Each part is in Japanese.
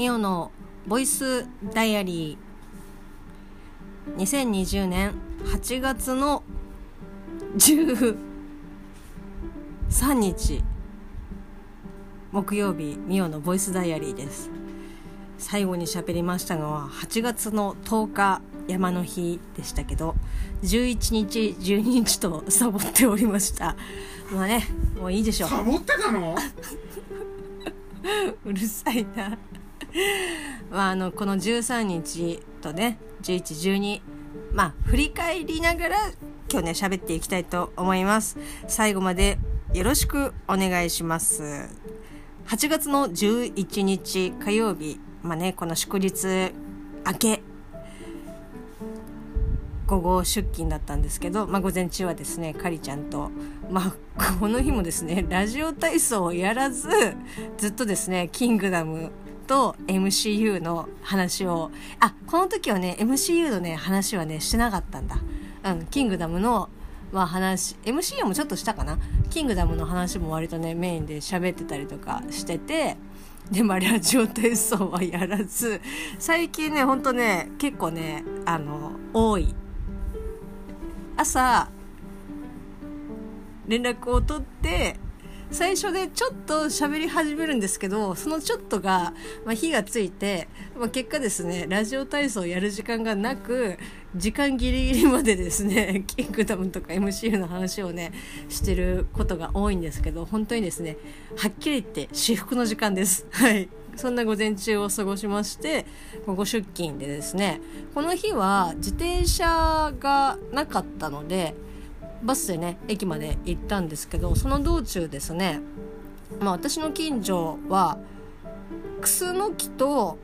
ミオのボイスダイアリー。2020年8月の13日木曜日ミオのボイスダイアリーです。最後に喋りましたのは8月の10日山の日でしたけど11日12日とサボっておりました。まあねもういいでしょう。サボってたの？うるさいなまああのこの13日とね1112まあ振り返りながら今日ね喋っていきたいと思います。最後までよろしくお願いします。8月の11日火曜日まあねこの祝日明け午後出勤だったんですけど、まあ、午前中はですねかりちゃんと、まあ、この日もですねラジオ体操をやらずずっとですね「キングダム」と MCU の話をあこの時はね MCU のね話はねしてなかったんだ。うん、キングダムのまあ話 MCU もちょっとしたかなキングダムの話も割とねメインで喋ってたりとかしててでまあラジオ体操はやらず最近ねほんとね結構ねあの多い朝連絡を取って最初でちょっと喋り始めるんですけどそのちょっとが、まあ、火がついて、まあ、結果ですねラジオ体操をやる時間がなく時間ギリギリまでですね キングダムとか MCU の話をねしてることが多いんですけど本当にですねはっきり言って至福の時間です。はいそんな午前中を過ごしまして午後出勤でですねこの日は自転車がなかったのでバスでね駅まで行ったんですけどその道中ですねまあ私の近所はクスノキと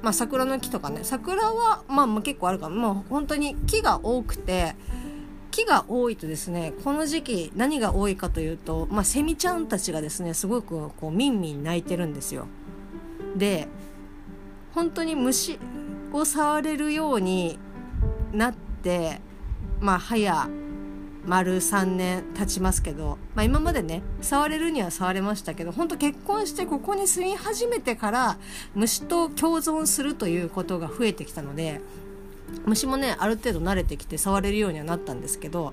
まあ、桜の木とかね桜は、まあ、ま結構あるからもう本当に木が多くて木が多いとですねこの時期何が多いかというと、まあ、セミちゃんたちがですねすごくこうミンミン鳴いてるんですよ。で本当に虫を触れるようになってまあ早丸3年経ちますけど、まあ、今までね触れるには触れましたけど本当結婚してここに住み始めてから虫と共存するということが増えてきたので虫もねある程度慣れてきて触れるようにはなったんですけど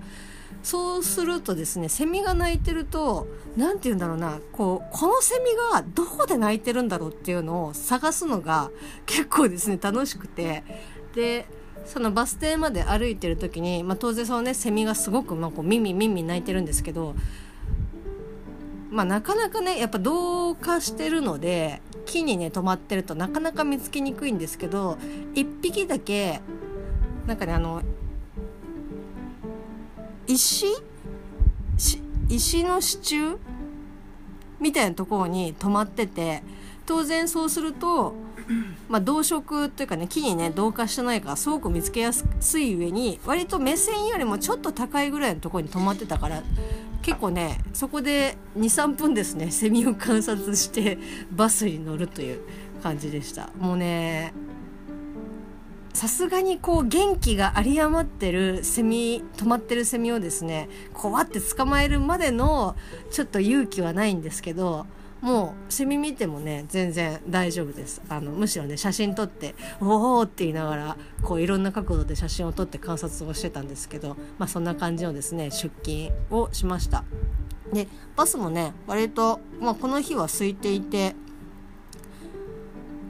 そうするとですねセミが鳴いてると何て言うんだろうなこうこのセミがどこで鳴いてるんだろうっていうのを探すのが結構ですね楽しくて。でそのバス停まで歩いてる時に、まあ、当然そのねセミがすごくまあこうミンミンミンミン鳴いてるんですけど、まあ、なかなかねやっぱ同化してるので木にね止まってるとなかなか見つけにくいんですけど1匹だけなんかねあの石？石の支柱？みたいなところに止まってて当然そうすると、まあ、同色というかね木にね同化してないからすごく見つけやすい上に割と目線よりもちょっと高いぐらいのところに止まってたから結構ねそこで23分ですねセミを観察してバスに乗るという感じでした。もうねさすがにこう元気が有り余ってるセミ止まってるセミをですねこうわって捕まえるまでのちょっと勇気はないんですけどもうセミ見てもね全然大丈夫ですあのむしろね写真撮って「おお!」って言いながらこういろんな角度で写真を撮って観察をしてたんですけど、まあ、そんな感じのですね出勤をしましたでバスもね割と、まあ、この日は空いていて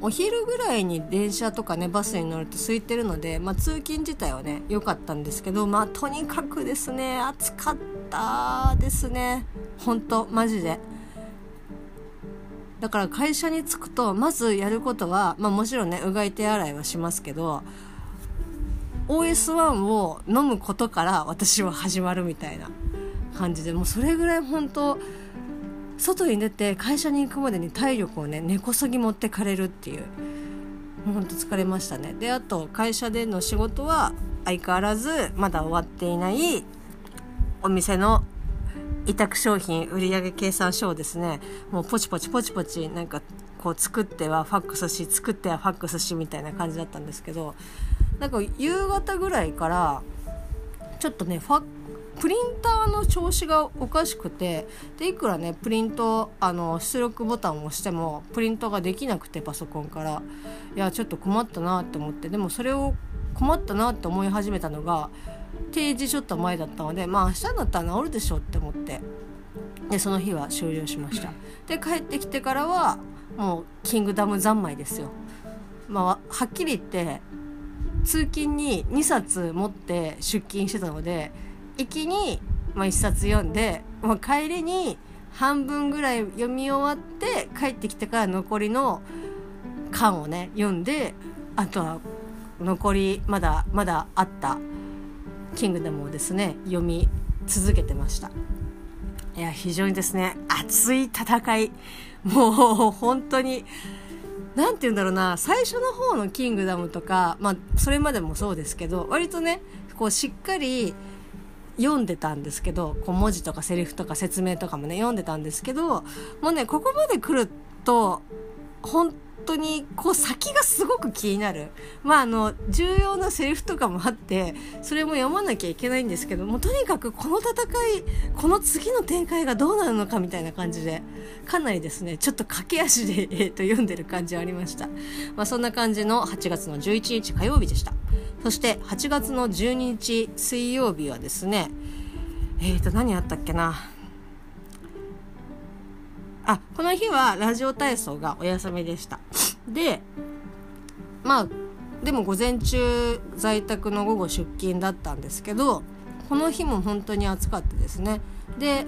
お昼ぐらいに電車とかねバスに乗ると空いてるので、まあ、通勤自体はね良かったんですけどまあとにかくですね暑かったですねほんとマジで。だから会社に着くとまずやることは、まあ、もちろんねうがい手洗いはしますけど OS1 を飲むことから私は始まるみたいな感じでもうそれぐらい本当外に出て会社に行くまでに体力をね根こそぎ持ってかれるっていうほんと疲れましたね。であと会社での仕事は相変わらずまだ終わっていないお店の委託商品売上計算書をですねもうポチポチポチポチなんかこう作ってはファックスし作ってはファックスしみたいな感じだったんですけどなんか夕方ぐらいからちょっとねファプリンターの調子がおかしくてでいくらねプリントあの出力ボタンを押してもプリントができなくてパソコンから。いやちょっと困ったなって思ってでもそれを困ったなって思い始めたのが定時ちょっと前だったのでまあ明日だったら治るでしょって思ってでその日は終了しました。で帰ってきてからはもうキングダム三昧ですよ。まあはっきり言って通勤に2冊持って出勤してたので行きに、まあ、1冊読んで、まあ、帰りに半分ぐらい読み終わって帰ってきてから残りの巻をね読んであとは残りまだまだあった「キングダム」をですね読み続けてました。いや非常にですね熱い戦い。もう本当に何て言うんだろうな最初の方の「キングダム」とかまあそれまでもそうですけど割とねこうしっかり読んでたんですけどこう文字とかセリフとか説明とかもね読んでたんですけどもうねここまで来ると本当にこう先がすごく気になる。まああの重要なセリフとかもあってそれも読まなきゃいけないんですけどもとにかくこの戦いこの次の展開がどうなるのかみたいな感じでかなりですねちょっと駆け足で、えー、と読んでる感じはありました、まあ、そんな感じの8月の11日火曜日でした。そして8月の12日水曜日はですねえっ、ー、と何あったっけな。あこの日はラジオ体操がお休みでした。でまあでも午前中在宅の午後出勤だったんですけどこの日も本当に暑かったですね。で、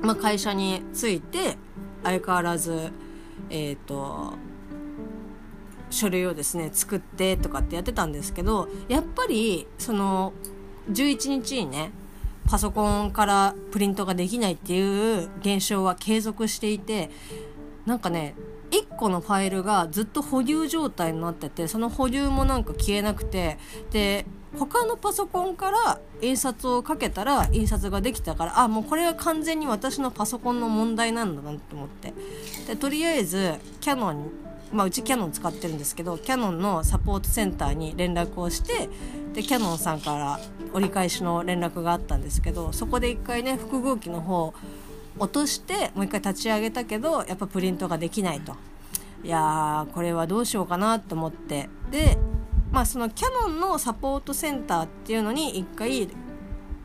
まあ、会社に着いて相変わらずえっ、ー、と書類をですね作ってとかってやってたんですけどやっぱりその11日にねパソコンからプリントができないっていう現象は継続していてなんかね1個のファイルがずっと保留状態になっててその保留もなんか消えなくてで他のパソコンから印刷をかけたら印刷ができたからあもうこれは完全に私のパソコンの問題なんだなと思って。でとりあえずキャノンまあ、うちキャノン使ってるんですけどキャノンのサポートセンターに連絡をしてでキャノンさんから折り返しの連絡があったんですけどそこで一回ね複合機の方落としてもう一回立ち上げたけどやっぱプリントができないと。いやーこれはどうしようかなと思って。でまあそのキャノンのサポートセンターっていうのに一回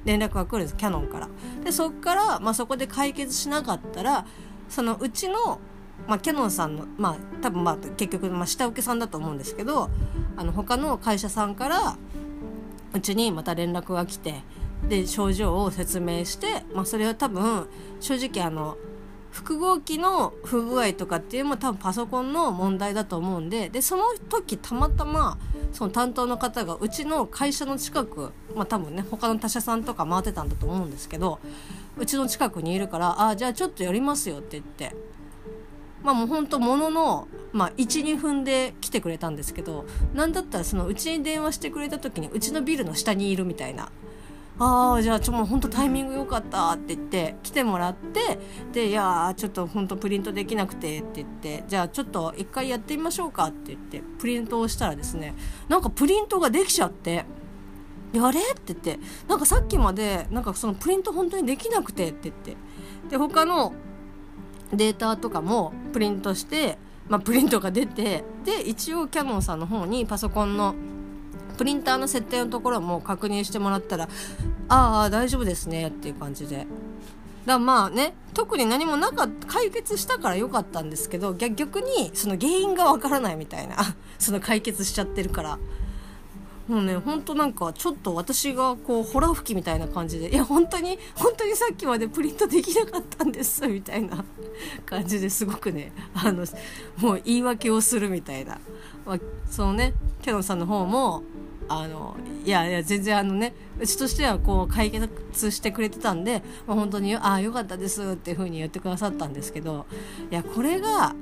連絡が来るんですキャノンから。でそっから、まあ、そこで解決しなかったらそのうちのまあ、キャノンさんの、まあ、多分まあ結局、まあ、下請けさんだと思うんですけどあの他の会社さんからうちにまた連絡が来てで症状を説明して、まあ、それは多分正直あの複合機の不具合とかっていうのも多分パソコンの問題だと思うんででその時たまたまその担当の方がうちの会社の近くまあ多分ね他の他社さんとか回ってたんだと思うんですけどうちの近くにいるから「ああじゃあちょっとやりますよ」って言ってまあもうほんとものの、まあ、12分で来てくれたんですけど何だったらそのうちに電話してくれた時にうちのビルの下にいるみたいな。ああじゃあちょもうほんとタイミング良かったって言って来てもらってでいやあちょっとほんとプリントできなくてって言ってじゃあちょっと一回やってみましょうかって言ってプリントをしたらですねなんかプリントができちゃってやれって言ってなんかさっきまでなんかそのプリント本当にできなくてって言ってで他のデータとかもプリントして、まあ、プリントが出てで一応キャノンさんの方にパソコンのプリンターの設定のところも確認してもらったら「ああ大丈夫ですね」っていう感じで。だまあね特に何もなかった解決したから良かったんですけど逆にその原因がわからないみたいな その解決しちゃってるからもうねほんとなんかちょっと私がこうホラー吹きみたいな感じでいや本当に本当にさっきまでプリントできなかったんですみたいな 感じですごくねあのもう言い訳をするみたいな、まあ、そのねキャノンさんの方もあのいやいや全然あのねうちとしてはこう解決してくれてたんで、まあ、本当に「ああよかったです」っていうふうに言ってくださったんですけどいやこれが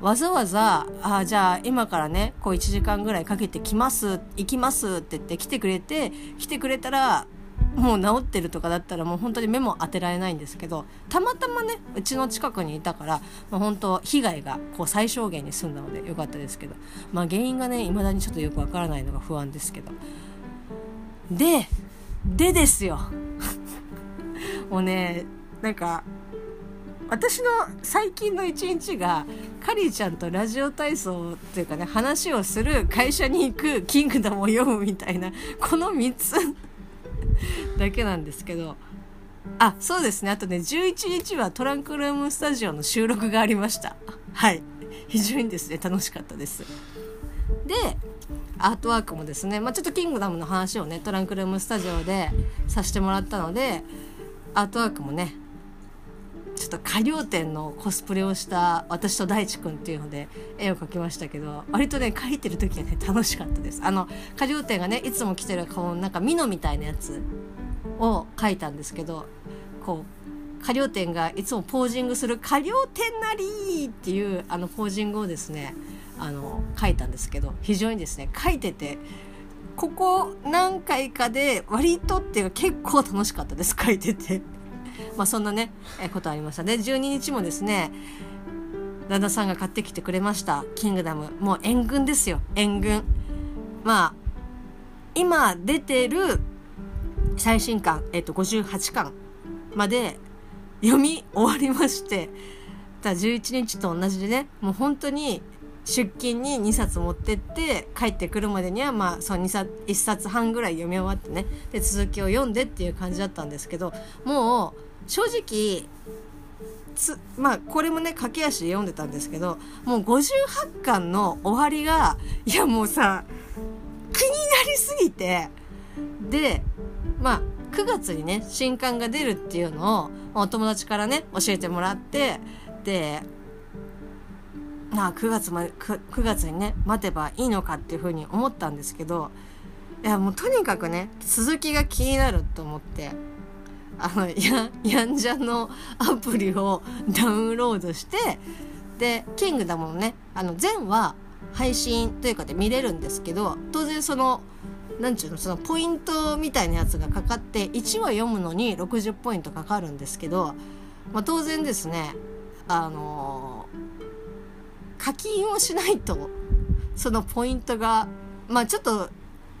わざわざ「あじゃあ今からねこう1時間ぐらいかけて来ます行きます」って言って来てくれて来てくれたらもう治ってるとかだったらもう本当に目も当てられないんですけどたまたまねうちの近くにいたから、まあ、本当被害がこう最小限に済んだのでよかったですけどまあ原因がね未だにちょっとよくわからないのが不安ですけど。ででですよ。もうねなんか私の最近の一日がカリーちゃんとラジオ体操っていうかね話をする会社に行くキングダムを読むみたいなこの3つ だけなんですけど。あそうですね。あとね11日はトランクルームスタジオの収録がありました。はい。非常にですね楽しかったです。でアートワークもですね、まあ、ちょっとキングダムの話をねトランクルームスタジオでさせてもらったのでアートワークもねちょっと火料店のコスプレをした私と大地君っていうので絵を描きましたけど割とね描いてる時はね楽しかったですあの火料店がねいつも着てる顔なんかミノみたいなやつを描いたんですけどこう火料店がいつもポージングする「火料店なり!」っていうあのポージングをですねあの書いたんですけど非常にですね書いててここ何回かで割とっていうか結構楽しかったです書いててまあそんなねえことありましたで12日もですね旦那さんが買ってきてくれました「キングダム」もう援軍ですよ。援軍。まあ今出てる最新刊、えっと、58巻まで読み終わりましてだ11日と同じでねもう本当に出勤に2冊持ってって帰ってくるまでにはまあその2冊1冊半ぐらい読み終わってねで続きを読んでっていう感じだったんですけどもう正直つまあこれもね駆け足で読んでたんですけどもう58巻の終わりがいやもうさ気になりすぎてでまあ9月にね新刊が出るっていうのをお友達からね教えてもらってでまあ9月まで 9, 9月にね待てばいいのかっていうふうに思ったんですけどいやもうとにかくね続きが気になると思って。あのややんじゃのアプリをダウンロードしてで「キングダム」のねあの全話配信というかで見れるんですけど当然そのなんちゅうのそのポイントみたいなやつがかかって1話読むのに60ポイントかかるんですけど、まあ、当然ですねあのー、課金をしないとそのポイントがまあちょっと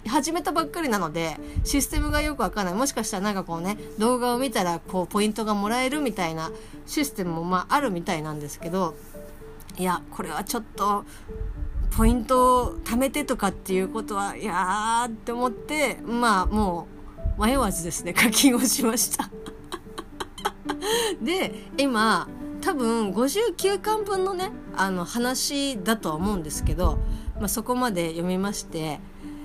始めたばっかりなのでシステムがよくわかんない。もしかしたらなんかこうね動画を見たらこうポイントがもらえるみたいなシステムもまああるみたいなんですけどいやこれはちょっとポイントを貯めてとかっていうことはいやーって思ってまあもう迷わずですね課金をしました。で今多分59巻分のねあの話だとは思うんですけど、まあ、そこまで読みまして、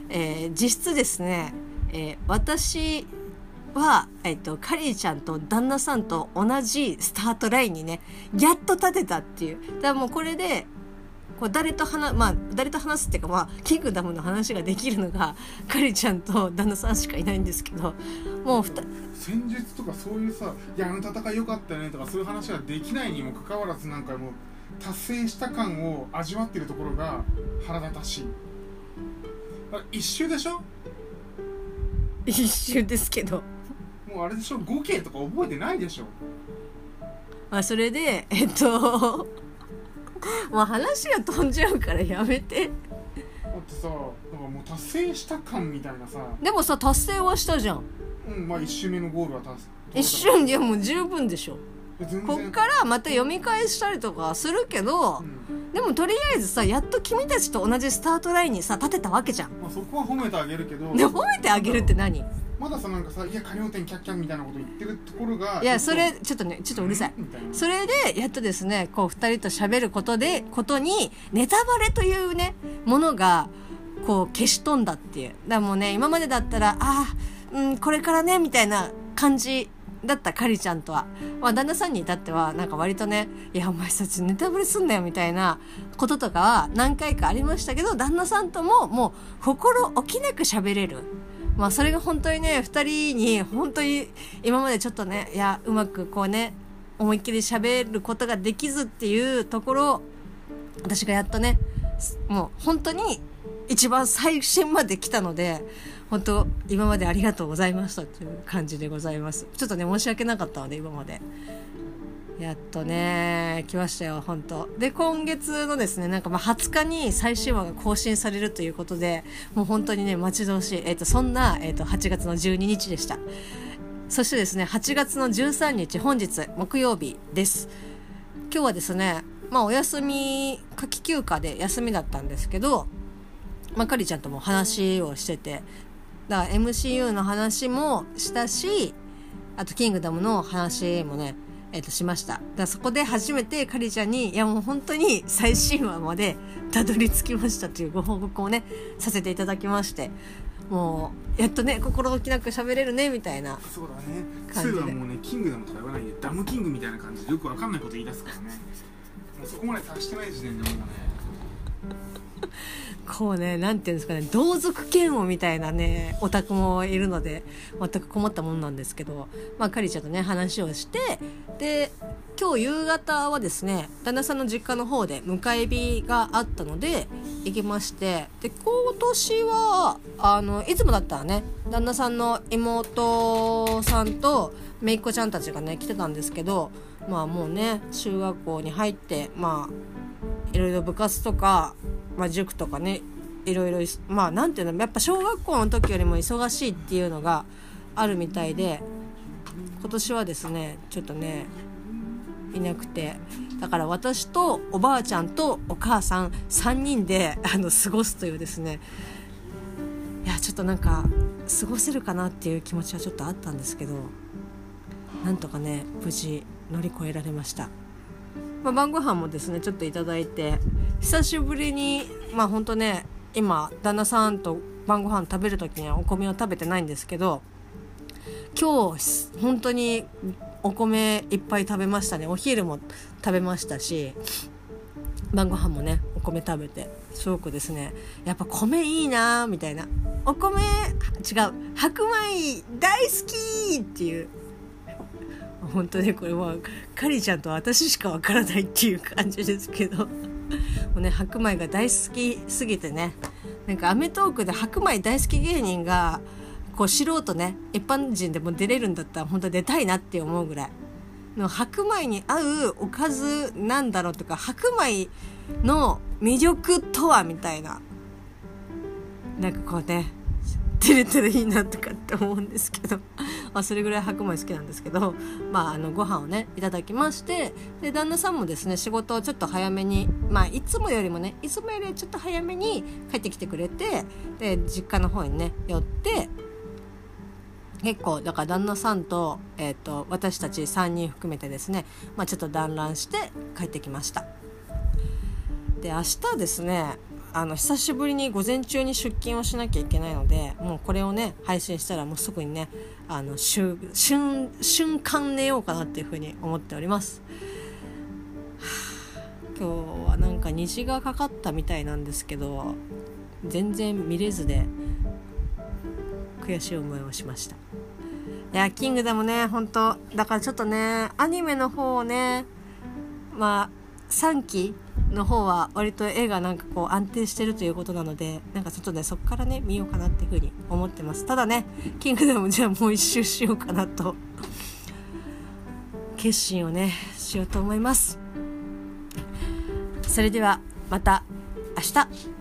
えー、実質ですね、えー、私は、えっと、カリーちゃんと旦那さんと同じスタートラインにねやっと立てたっていう。だからもうこれでこう誰と話まあ誰と話すっていうかまあキングダムの話ができるのがカリーちゃんと旦那さんしかいないんですけどもう2戦術とかそういうさ「いやあの戦い良かったね」とかそういう話ができないにもかかわらずなんかもう達成した感を味わってるところが腹立たしい。一周でしょ？一周ですけど。もうあれでしょ？5系とか覚えてないでしょ？あそれでえっと もう話が飛んじゃうからやめて。だってさなんかもう達成した感みたいなさ。でもさ達成はしたじゃん。うんまあ1周目のゴールは達成一瞬でもう十分でしょこっからまた読み返したりとかするけど、うん、でもとりあえずさやっと君たちと同じスタートラインにさ立てたわけじゃん、まあ、そこは褒めてあげるけど。で褒めてあげるって何？まださなんかさ「いや火曜店キャッキャン」みたいなこと言ってるところがいやそれちょっとねちょっとうるさい。それでやっとですねこう2人と喋ることでことにネタバレというねものがこう消し飛んだっていう。だからもうね今までだったらああうんこれからねみたいな感じだったかりちゃんとは、まあ、旦那さんに至ってはなんか割とね「いやお前たちネタバレすんなよ」みたいなこととかは何回かありましたけど旦那さんとももう心置きなく喋れる。まあそれが本当にね2人に本当に今までちょっとねいやうまくこうね思いっきり喋ることができずっていうところ私がやっとねもう本当に一番最新まで来たので本当今までありがとうございましたという感じでございますちょっとね申し訳なかったので今までやっとね、来ましたよ、本当で、今月のですね、なんかまあ20日に最新話が更新されるということで、もう本当にね、待ち遠しい。え、ー、と、そんな、え、ー、と、8月の12日でした。そしてですね8月の13日本日木曜日です今日はですねまあお休み夏季休暇で休みだったんですけどまあかりちゃんとも話をしててだから MCU の話もしたしあとキングダムの話もねえー、としました。だそこで初めてかりちゃんにいやもう本当に最新話までたどり着きましたというご報告をねさせていただきましてもうやっとね心置きなく喋れるねみたいなそうだね。2はもうねキングダムとか言わないでダムキングみたいな感じでよくわかんないこと言い出すからね。もうそこまで達してない時点でもうね こうねなんていうんですかね同族嫌悪みたいなねオタクもいるので全く困ったもんなんですけどまあかりちゃんとね話をしてで今日夕方はですね旦那さんの実家の方で迎え火があったので行きましてで今年はあのいつもだったらね旦那さんの妹さんと姪っ子ちゃんたちがね来てたんですけどまあもうね中学校に入ってまあいろいろ部活とかまあ、塾とかねいろいろまあなんていうのやっぱ小学校の時よりも忙しいっていうのがあるみたいで今年はですねちょっとねいなくてだから私とおばあちゃんとお母さん3人であの過ごすというですねいやちょっとなんか過ごせるかなっていう気持ちはちょっとあったんですけどなんとかね無事乗り越えられました。まあ、晩ご飯もですねちょっといただいて久しぶりにまあほんとね今旦那さんと晩ご飯食べる時にはお米を食べてないんですけど今日本当にお米いっぱい食べましたね。お昼も食べましたし晩ご飯もねお米食べてすごくですねやっぱ米いいなみたいな。お米違う白米大好きっていう本当ねこれはかりちゃんと私しかわからないっていう感じですけど。もうね白米が大好きすぎてね。なんか『アメトーーク』で白米大好き芸人がこう素人ね一般人でも出れるんだったら本当出たいなって思うぐらい。の白米に合うおかずなんだろうとか白米の魅力とはみたいな。なんかこうね出れたらいいなとかって思うんですけど。まあそれぐらい白米好きなんですけどまああのご飯をねいただきましてで旦那さんもですね仕事をちょっと早めにまあいつもよりもねいつもよりちょっと早めに帰ってきてくれてで実家の方にね寄って結構だから旦那さんと,、えーと、私たち3人含めてですね、まあ、ちょっと団らんして帰ってきました。で明日ですねあの久しぶりに午前中に出勤をしなきゃいけないのでもうこれをね配信したらもうすぐにねあの瞬瞬間寝ようかなっていうふうに思っております。は あ今日はなんか虹がかかったみたいなんですけど全然見れずで悔しい思いをしましたいやキングダムね本当だからちょっとねアニメの方をねまあ3期の方は割と絵がなんかこう安定してるということなのでなんかちょっとねそこからね見ようかなっていうふうに思ってます。ただねキングダムじゃあもう一周しようかなと決心をねしようと思います。それではまた明日。